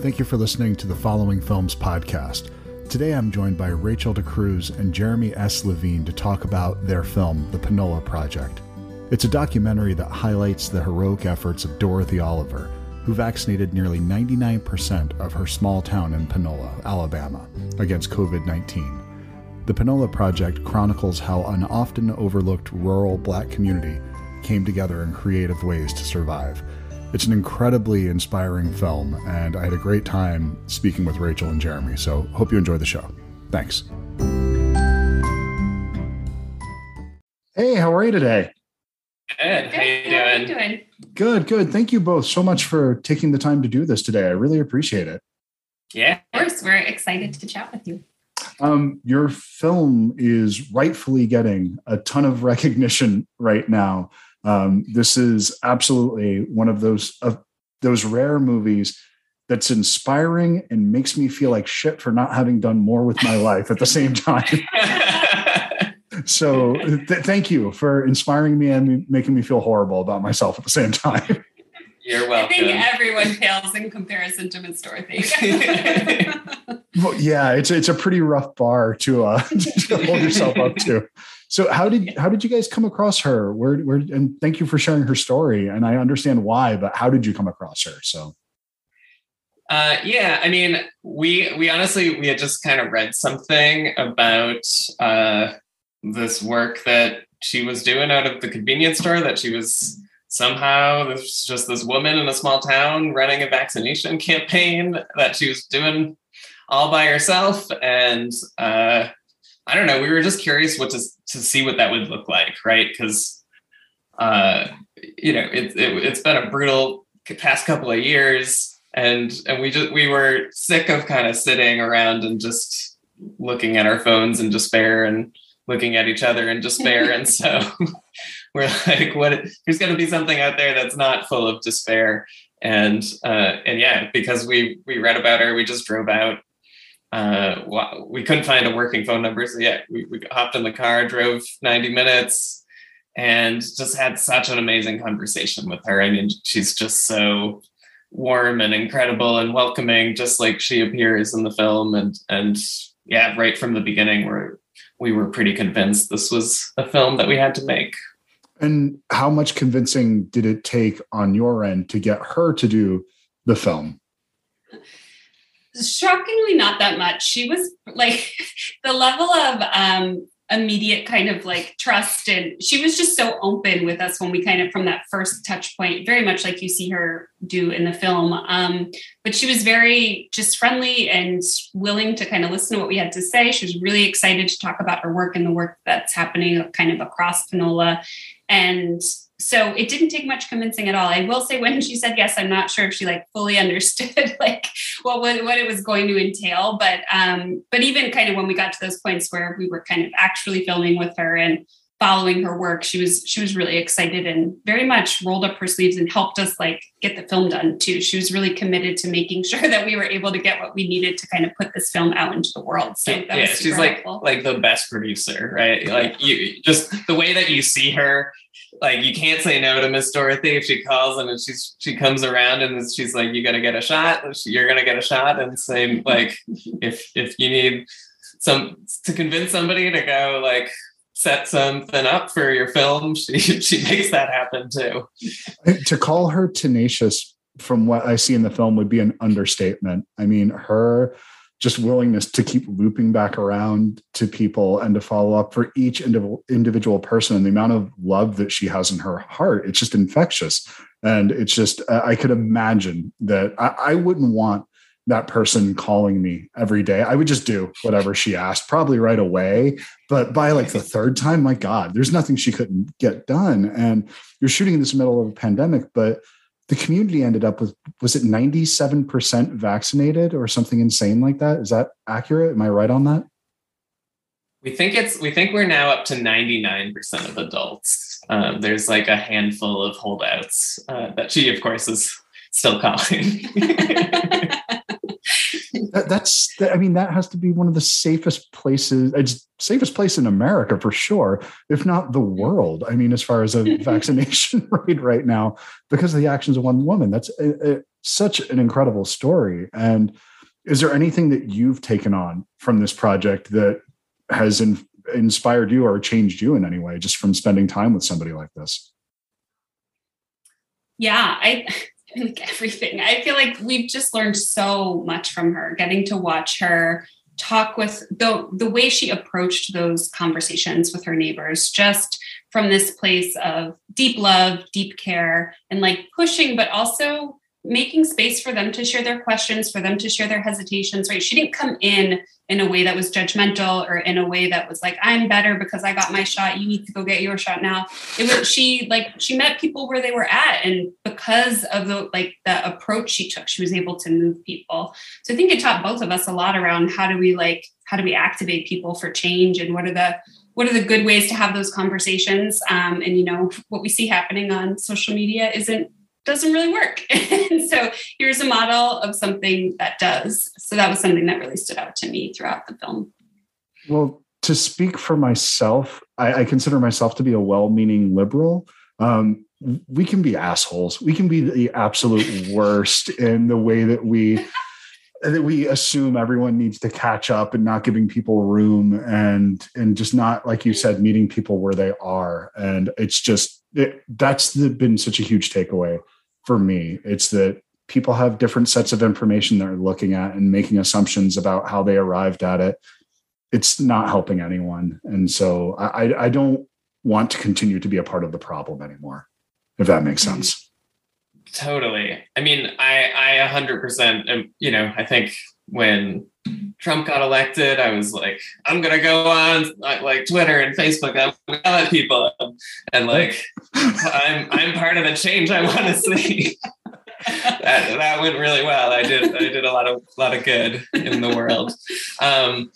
Thank you for listening to the Following Films podcast. Today I'm joined by Rachael DeCruz and Jeremy S. Levine to talk about their film, The Panola Project. It's a documentary that highlights the heroic efforts of Dorothy Oliver, who vaccinated nearly 99% of her small town in Panola, Alabama, against COVID 19. The Panola Project chronicles how an often overlooked rural black community came together in creative ways to survive. It's an incredibly inspiring film, and I had a great time speaking with Rachael and Jeremy. So, hope you enjoy the show. Thanks. Hey, how are you today? Good. How you doing? How you doing? Good, good. Thank you both so much for taking the time to do this today. I really appreciate it. Yeah. Of course, we're excited to chat with you. Um, your film is rightfully getting a ton of recognition right now. Um, this is absolutely one of those of those rare movies that's inspiring and makes me feel like shit for not having done more with my life at the same time. so th- thank you for inspiring me and making me feel horrible about myself at the same time. You're welcome. I think everyone pales in comparison to Miss Dorothy. well, yeah, it's it's a pretty rough bar to uh to hold yourself up to. So how did how did you guys come across her? Where where and thank you for sharing her story. And I understand why, but how did you come across her? So uh, yeah, I mean, we we honestly we had just kind of read something about uh, this work that she was doing out of the convenience store that she was somehow there's just this woman in a small town running a vaccination campaign that she was doing all by herself and uh, i don't know we were just curious what to, to see what that would look like right because uh, you know it, it, it's been a brutal past couple of years and and we just we were sick of kind of sitting around and just looking at our phones in despair and looking at each other in despair and so we're like, what? There's going to be something out there that's not full of despair. And uh, and yeah, because we we read about her, we just drove out. Uh, we couldn't find a working phone number, so yeah, we, we hopped in the car, drove 90 minutes, and just had such an amazing conversation with her. I mean, she's just so warm and incredible and welcoming, just like she appears in the film. And and yeah, right from the beginning, we're we were pretty convinced this was a film that we had to make. And how much convincing did it take on your end to get her to do the film? Shockingly, not that much. She was like the level of um, immediate kind of like trust, and she was just so open with us when we kind of from that first touch point, very much like you see her do in the film. Um, but she was very just friendly and willing to kind of listen to what we had to say. She was really excited to talk about her work and the work that's happening kind of across Panola and so it didn't take much convincing at all. I will say when she said yes, I'm not sure if she like fully understood like what what, what it was going to entail. But um, but even kind of when we got to those points where we were kind of actually filming with her and following her work, she was she was really excited and very much rolled up her sleeves and helped us like get the film done too. She was really committed to making sure that we were able to get what we needed to kind of put this film out into the world. So yeah, she's like helpful. like the best producer, right? Like you just the way that you see her like you can't say no to Miss Dorothy if she calls and she's she comes around and she's like, you gotta get a shot. You're gonna get a shot, and same like if if you need some to convince somebody to go like set something up for your film, she she makes that happen too. To call her tenacious from what I see in the film would be an understatement. I mean, her just willingness to keep looping back around to people and to follow up for each individual person and the amount of love that she has in her heart. It's just infectious. And it's just uh, i could imagine that I wouldn't want that person calling me every day. I would just do whatever she asked probably right away. But by like the third time my god there's nothing she couldn't get done. And you're shooting in this middle of a pandemic but the community ended up with was it 97% vaccinated or something insane like that? Is that accurate? Am i right on that? We think it's we think we're now up to 99% of adults. Um, there's like a handful of holdouts uh, that she of course is still calling that, that's i mean that has to be one of the safest places it's safest place in america for sure if not the world i mean as far as a vaccination rate right now because of the actions of one woman that's uh, uh, such an incredible story. And is there anything that you've taken on from this project that has in, inspired you or changed you in any way just from spending time with somebody like this? Yeah, I like everything. I feel like we've just learned so much from her, getting to watch her talk with the the way she approached those conversations with her neighbors just from this place of deep love, deep care and like pushing but also making space for them to share their questions, for them to share their hesitations, right? She didn't come in in a way that was judgmental or in a way that was like, I'm better because I got my shot. You need to go get your shot now. It was, she like, she met people where they were at. And because of the, like the approach she took, she was able to move people. So I think it taught both of us a lot around how do we like, how do we activate people for change and what are the, what are the good ways to have those conversations um, and you know what we see happening on social media isn't doesn't really work. And so here's a model of something that does. So that was something that really stood out to me throughout the film. Well, to speak for myself, I, I consider myself to be a well-meaning liberal. Um, we can be assholes. We can be the absolute worst in the way that we that we assume everyone needs to catch up and not giving people room and and just not like you said meeting people where they are and it's just it, that's the, been such a huge takeaway for me. It's that people have different sets of information they're looking at and making assumptions about how they arrived at it. It's not helping anyone. And so I, I don't want to continue to be a part of the problem anymore, if that makes mm-hmm. sense. Totally. I mean, I, I 100%, you know, I think when Trump got elected, I was like, I'm gonna go on like Twitter and Facebook. I'm gonna at people, and like, I'm I'm part of the change I want to see. that that went really well. I did I did a lot of lot of good in the world. Um,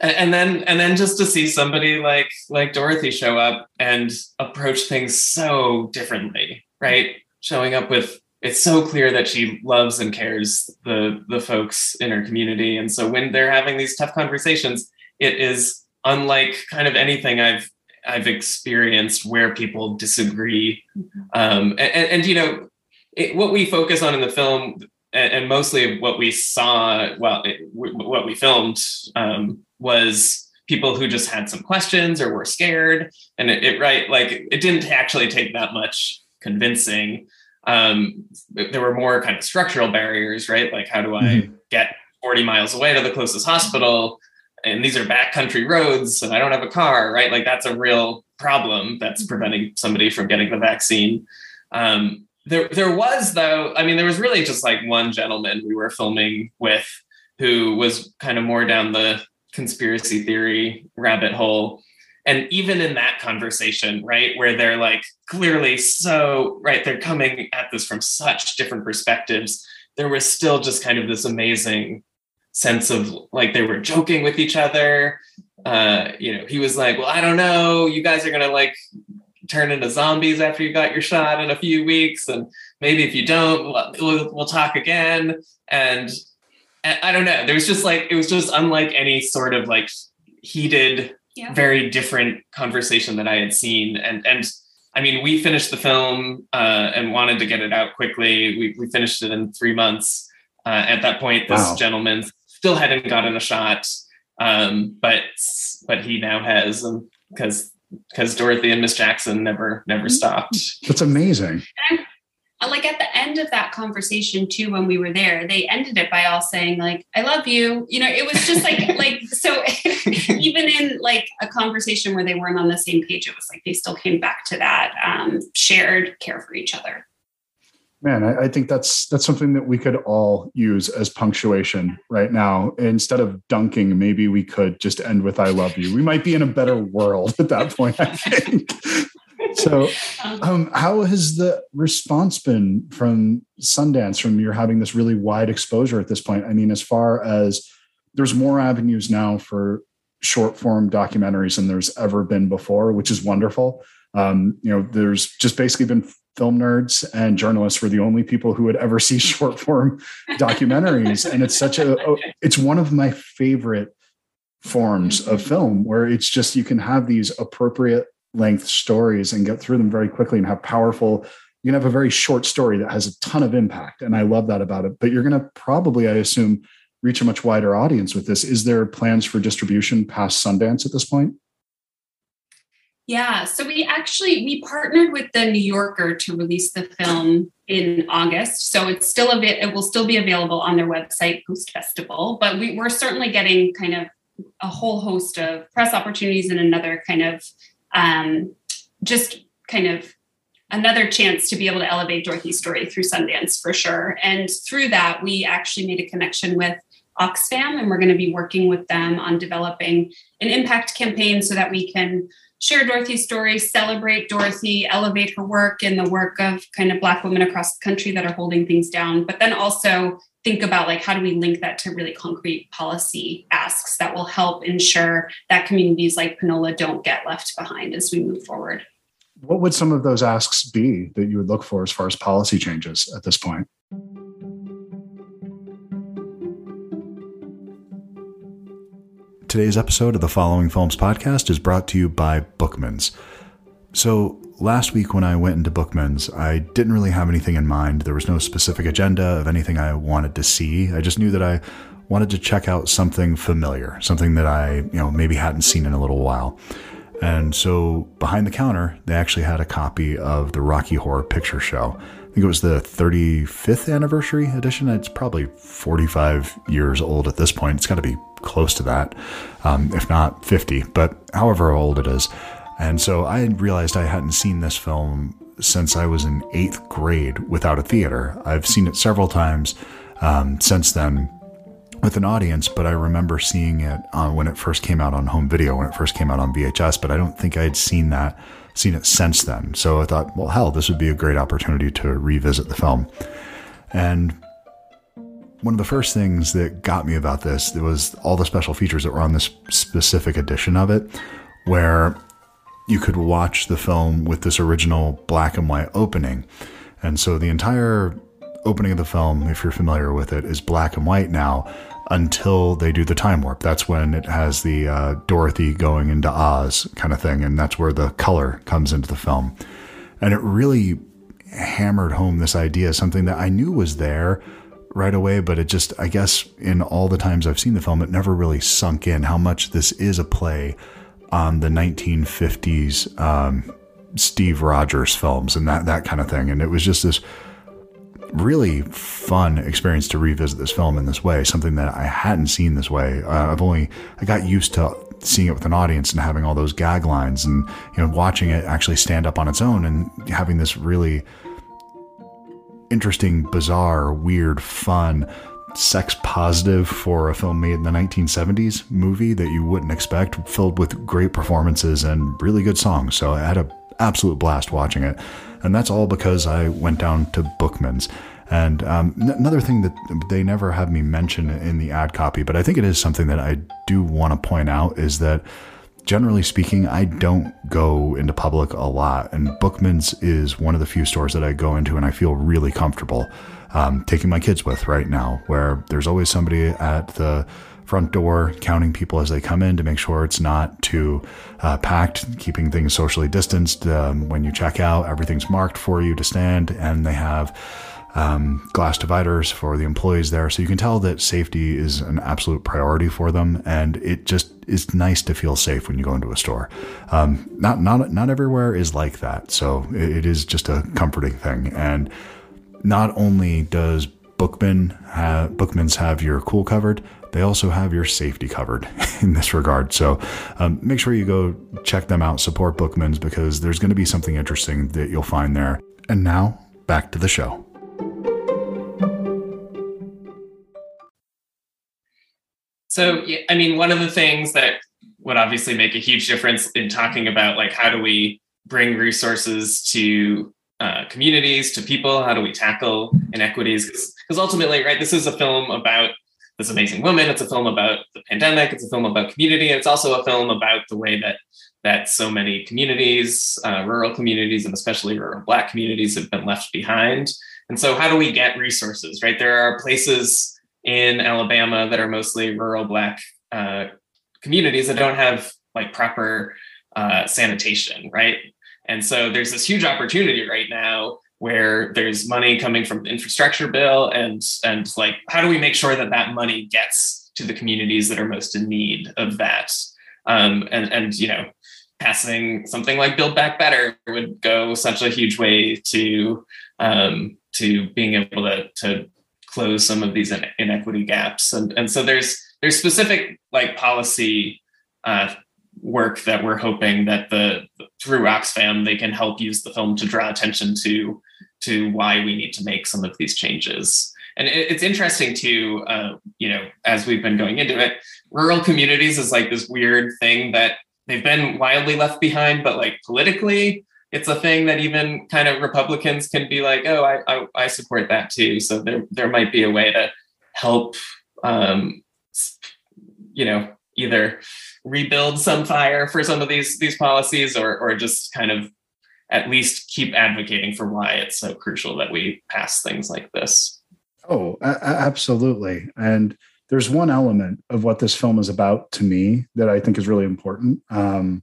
and then and then just to see somebody like like Dorothy show up and approach things so differently, right? Showing up with it's so clear that she loves and cares the the folks in her community. And so when they're having these tough conversations it is unlike kind of anything i've i've experienced where people disagree. Mm-hmm. um, and, and, you know it, what we focus on in the film and, and mostly what we saw well it, what we filmed um, was people who just had some questions or were scared. And it, it right like it didn't actually take that much convincing um, there were more kind of structural barriers, right? Like, how do I mm-hmm. get 40 miles away to the closest hospital? And these are backcountry roads, and I don't have a car, right? Like, that's a real problem that's mm-hmm. preventing somebody from getting the vaccine. Um, there, there was though. I mean, there was really just like one gentleman we were filming with, who was kind of more down the conspiracy theory rabbit hole and even in that conversation right where they're like clearly so right they're coming at this from such different perspectives there was still just kind of this amazing sense of like they were joking with each other. Uh you know he was like well i don't know. You guys are gonna like turn into zombies after you got your shot in a few weeks and maybe if you don't we'll, we'll talk again. And, and i don't know. There was just like it was just unlike any sort of like heated yeah. very different conversation that I had seen. And and I mean, we finished the film uh, and wanted to get it out quickly. We we finished it in three months. Uh, at that point, this wow. gentleman still hadn't gotten a shot, um, but but he now has, because because Dorothy and Miss Jackson never never mm-hmm. stopped. That's amazing. Like at the end of that conversation too when we were there they ended it by all saying like i love you. You know it was just like like so even in like a conversation where they weren't on the same page it was like they still came back to that um, shared care for each other. Man I, I, think that's that's something that we could all use as punctuation right now. Instead of dunking maybe we could just end with i love you. We might be in a better world at that point i think so um, how has the response been from sundance from you're having this really wide exposure at this point? I mean as far as there's more avenues now for short form documentaries than there's ever been before which is wonderful. Um, you know there's just basically been film nerds and journalists were the only people who would ever see short form documentaries. And it's such a it's one of my favorite forms of mm-hmm. film where it's just you can have these appropriate length stories and get through them very quickly and have powerful you can have a very short story that has a ton of impact. And I love that about it. But you're going to probably, I assume, reach a much wider audience with this. Is there plans for distribution past Sundance at this point? Yeah, so we actually we partnered with the New Yorker to release the film in August. So it's still a bit it will still be available on their website post festival, but we, we're certainly getting kind of a whole host of press opportunities and another kind of um, just kind of another chance to be able to elevate Dorothy's story through Sundance for sure. And through that, we actually made a connection with Oxfam, and we're going to be working with them on developing an impact campaign so that we can share Dorothy's story, celebrate Dorothy, elevate her work and the work of kind of Black women across the country that are holding things down, but then also think about like how do we link that to really concrete policy asks that will help ensure that communities like Panola don't get left behind as we move forward. What would some of those asks be that you would look for as far as policy changes at this point? Today's episode of the Following Films podcast is brought to you by Bookmans. So, last week when I went into Bookmans, I didn't really have anything in mind. There was no specific agenda of anything I wanted to see. I just knew that I wanted to check out something familiar, something that I, you know, maybe hadn't seen in a little while. And so behind the counter, they actually had a copy of the Rocky Horror Picture Show. I think it was the 35th anniversary edition. It's probably 45 years old at this point. It's got to be close to that, um, if not 50, but however old it is. And so I realized I hadn't seen this film since I was in eighth grade without a theater. I've seen it several times um, since then with an audience, but I remember seeing it uh, when it first came out on home video, when it first came out on VHS, but I don't think I had seen that, seen it since then. So I thought, well, hell, this would be a great opportunity to revisit the film. And one of the first things that got me about this was all the special features that were on this specific edition of it, where you could watch the film with this original black and white opening. And so the entire opening of the film, if you're familiar with it, is black and white now until they do the time warp. That's when it has the uh, Dorothy going into Oz kind of thing. And that's where the color comes into the film. And it really hammered home this idea, something that I knew was there, right away, but it just, I guess, in all the times I've seen the film, it never really sunk in how much this is a play on the 1950s um, Steve Rogers films and that that kind of thing. And it was just this really fun experience to revisit this film in this way, something that I hadn't seen this way. Uh, I've only I got used to seeing it with an audience and having all those gag lines and you know watching it actually stand up on its own and having this really interesting, bizarre, weird, fun, sex positive for a film made in the 1970s movie that you wouldn't expect, filled with great performances and really good songs. So I had an absolute blast watching it. And that's all because I went down to Bookman's. And um, n- another thing that they never have me mention in the ad copy, but I think it is something that I do want to point out is that generally speaking, I don't go into public a lot, and Bookman's is one of the few stores that I go into and I feel really comfortable um, taking my kids with right now, where there's always somebody at the front door counting people as they come in to make sure it's not too uh, packed, keeping things socially distanced. Um, when you check out, everything's marked for you to stand, and they have um, glass dividers for the employees there. So you can tell that safety is an absolute priority for them. And it just is nice to feel safe when you go into a store. Um, not, not, not everywhere is like that. So it, it is just a comforting thing. And not only does Bookman Bookmans have your cool covered, they also have your safety covered in this regard. So um, make sure you go check them out, support Bookmans, because there's going to be something interesting that you'll find there. And now back to the show. So, I mean, one of the things that would obviously make a huge difference in talking about like how do we bring resources to uh, communities, to people, how do we tackle inequities? Because ultimately, right, this is a film about this amazing woman. It's a film about the pandemic. It's a film about community, and it's also a film about the way that that so many communities, uh, rural communities, and especially rural Black communities, have been left behind. And so, how do we get resources? Right, there are places in Alabama that are mostly rural Black uh, communities that don't have like proper uh, sanitation, right? And so there's this huge opportunity right now where there's money coming from the infrastructure bill and and like how do we make sure that that money gets to the communities that are most in need of that um, and and you know passing something like build back better would go such a huge way to um, to being able to to close some of these inequity gaps and and so there's there's specific like policy uh, work that we're hoping that the through Oxfam they can help use the film to draw attention to to why we need to make some of these changes. And it, it's interesting too, uh, you know, as we've been going into it, rural communities is like this weird thing that they've been wildly left behind, but like politically, it's a thing that even kind of Republicans can be like, oh, I I, I support that too. So there there might be a way to help, um, you know, either rebuild some fire for some of these these policies or or just kind of at least keep advocating for why it's so crucial that we pass things like this. Oh, absolutely. And there's one element of what this film is about to me that I think is really important. Um,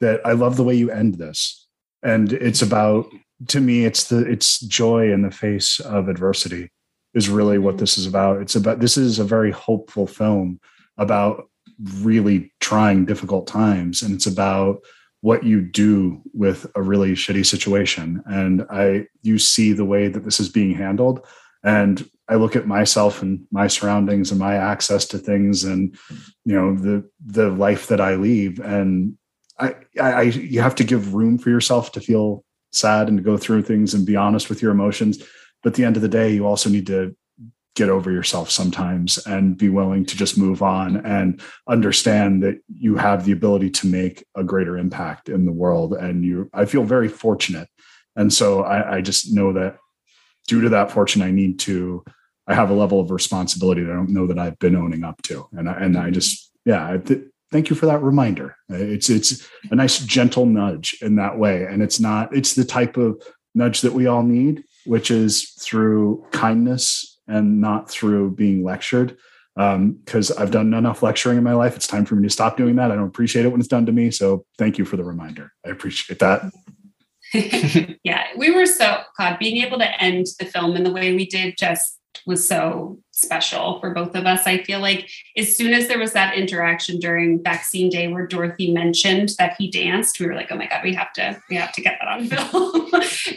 that I love the way you end this, and it's about to me it's the it's joy in the face of adversity is really what mm-hmm. this is about. It's about this is a very hopeful film about really trying difficult times, and it's about what you do with a really shitty situation. And I, you see the way that this is being handled. And I look at myself and my surroundings and my access to things and, you know, the, the life that I leave. And I, I, you have to give room for yourself to feel sad and to go through things and be honest with your emotions. But at the end of the day, you also need to get over yourself sometimes and be willing to just move on and understand that you have the ability to make a greater impact in the world. And you i feel very fortunate. And so i, I just know that due to that fortune i need to i have a level of responsibility that i don't know that i've been owning up to. And I, and I just yeah I thank you for that reminder it's it's a nice gentle nudge in that way and it's not it's the type of nudge that we all need which is through kindness and not through being lectured because um, I've done enough lecturing in my life. It's time for me to stop doing that. I don't appreciate it when it's done to me. So thank you for the reminder. I appreciate that. yeah, we were so God being able to end the film in the way we did just was so special for both of us. I feel like as soon as there was that interaction during vaccine day where Dorothy mentioned that he danced, we were like, oh my God, we have to, we have to get that on film.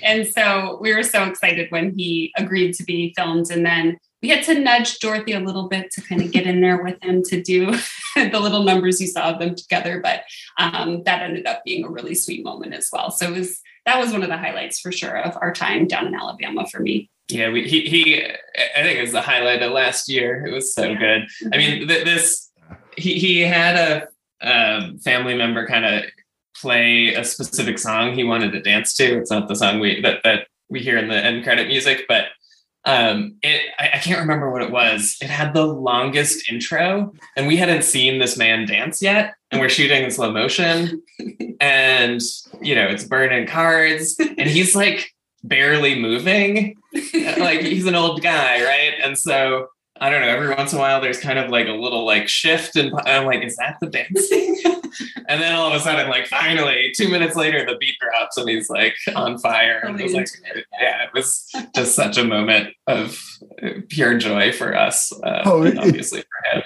and so we were so excited when he agreed to be filmed. And then we had to nudge Dorothy a little bit to kind of get in there with him to do the little numbers you saw of them together. But um, that ended up being a really sweet moment as well. So it was that was one of the highlights for sure of our time down in Alabama for me. Yeah, we, he he. I think it was the highlight of last year. It was so good. I mean, th- this he he had a um, family member kind of play a specific song he wanted to dance to. It's not the song we that that we hear in the end credit music, but um, it I, I can't remember what it was. It had the longest intro, and we hadn't seen this man dance yet, and we're shooting in slow motion, and you know it's burning cards, and he's like barely moving. like he's an old guy, right? And so I don't know, every once in a while there's kind of like a little like shift and I'm like, is that the dancing? and then all of a sudden, like finally, two minutes later, the beat drops and he's like on fire. And it was like, yeah, it was just such a moment of pure joy for us. Uh, oh, it, obviously for him.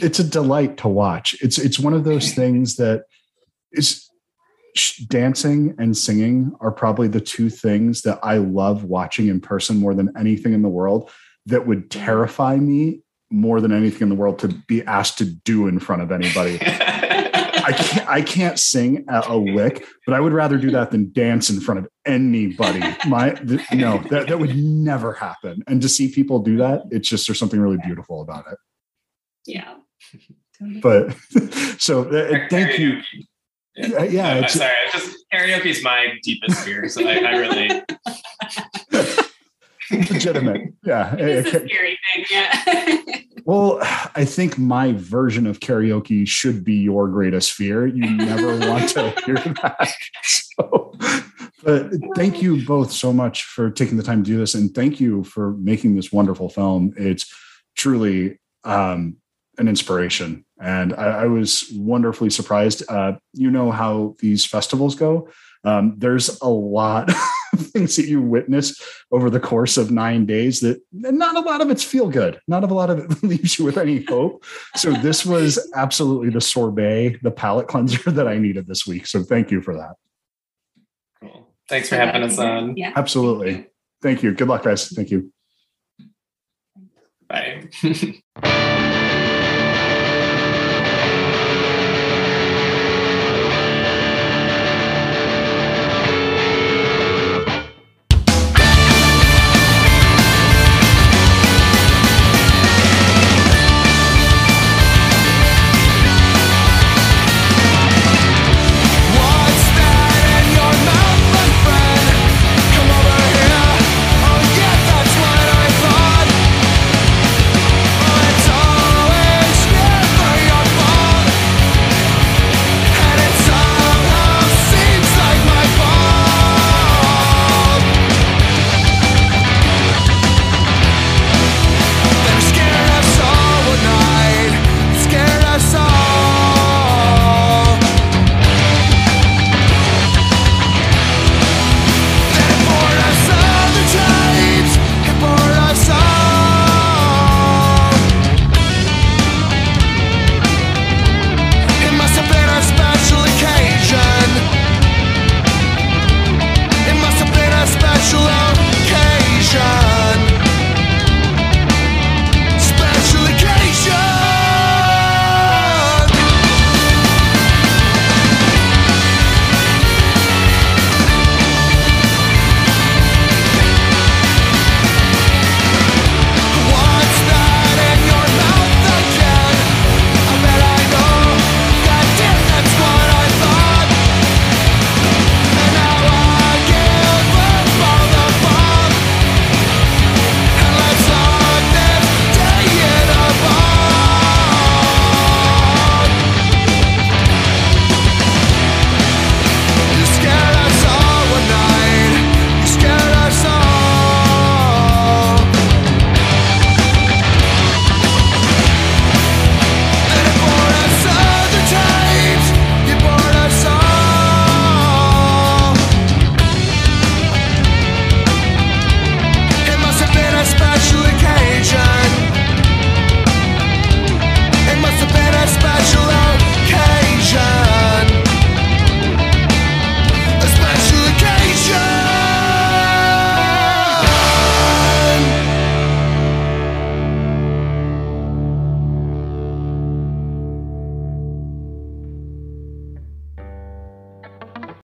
It's a delight to watch. It's it's one of those things that is dancing and singing are probably the two things that I love watching in person more than anything in the world that would terrify me more than anything in the world to be asked to do in front of anybody. I can't I can't sing a, a, lick, but I would rather do that than dance in front of anybody. My the, no, that, that would never happen. And to see people do that, it's just there's something really beautiful about it. Yeah. But so uh, thank you. Yeah, yeah. No, sorry, just karaoke is my deepest fear, so I, I really legitimate. Yeah, it's a scary thing. Yeah. well, I think my version of karaoke should be your greatest fear. You never want to hear that. So, but thank you both so much for taking the time to do this, and thank you for making this wonderful film. It's truly um, an inspiration. And I, I was wonderfully surprised. Uh, you know how these festivals go. Um, there's a lot of things that you witness over the course of nine days that not a lot of it's feel good. Not a lot of it leaves you with any hope. So this was absolutely the sorbet, the palate cleanser that I needed this week. So thank you for that. Cool. Thanks for having us on. Yeah. Absolutely. Thank you. Good luck, guys. Thank you. Bye.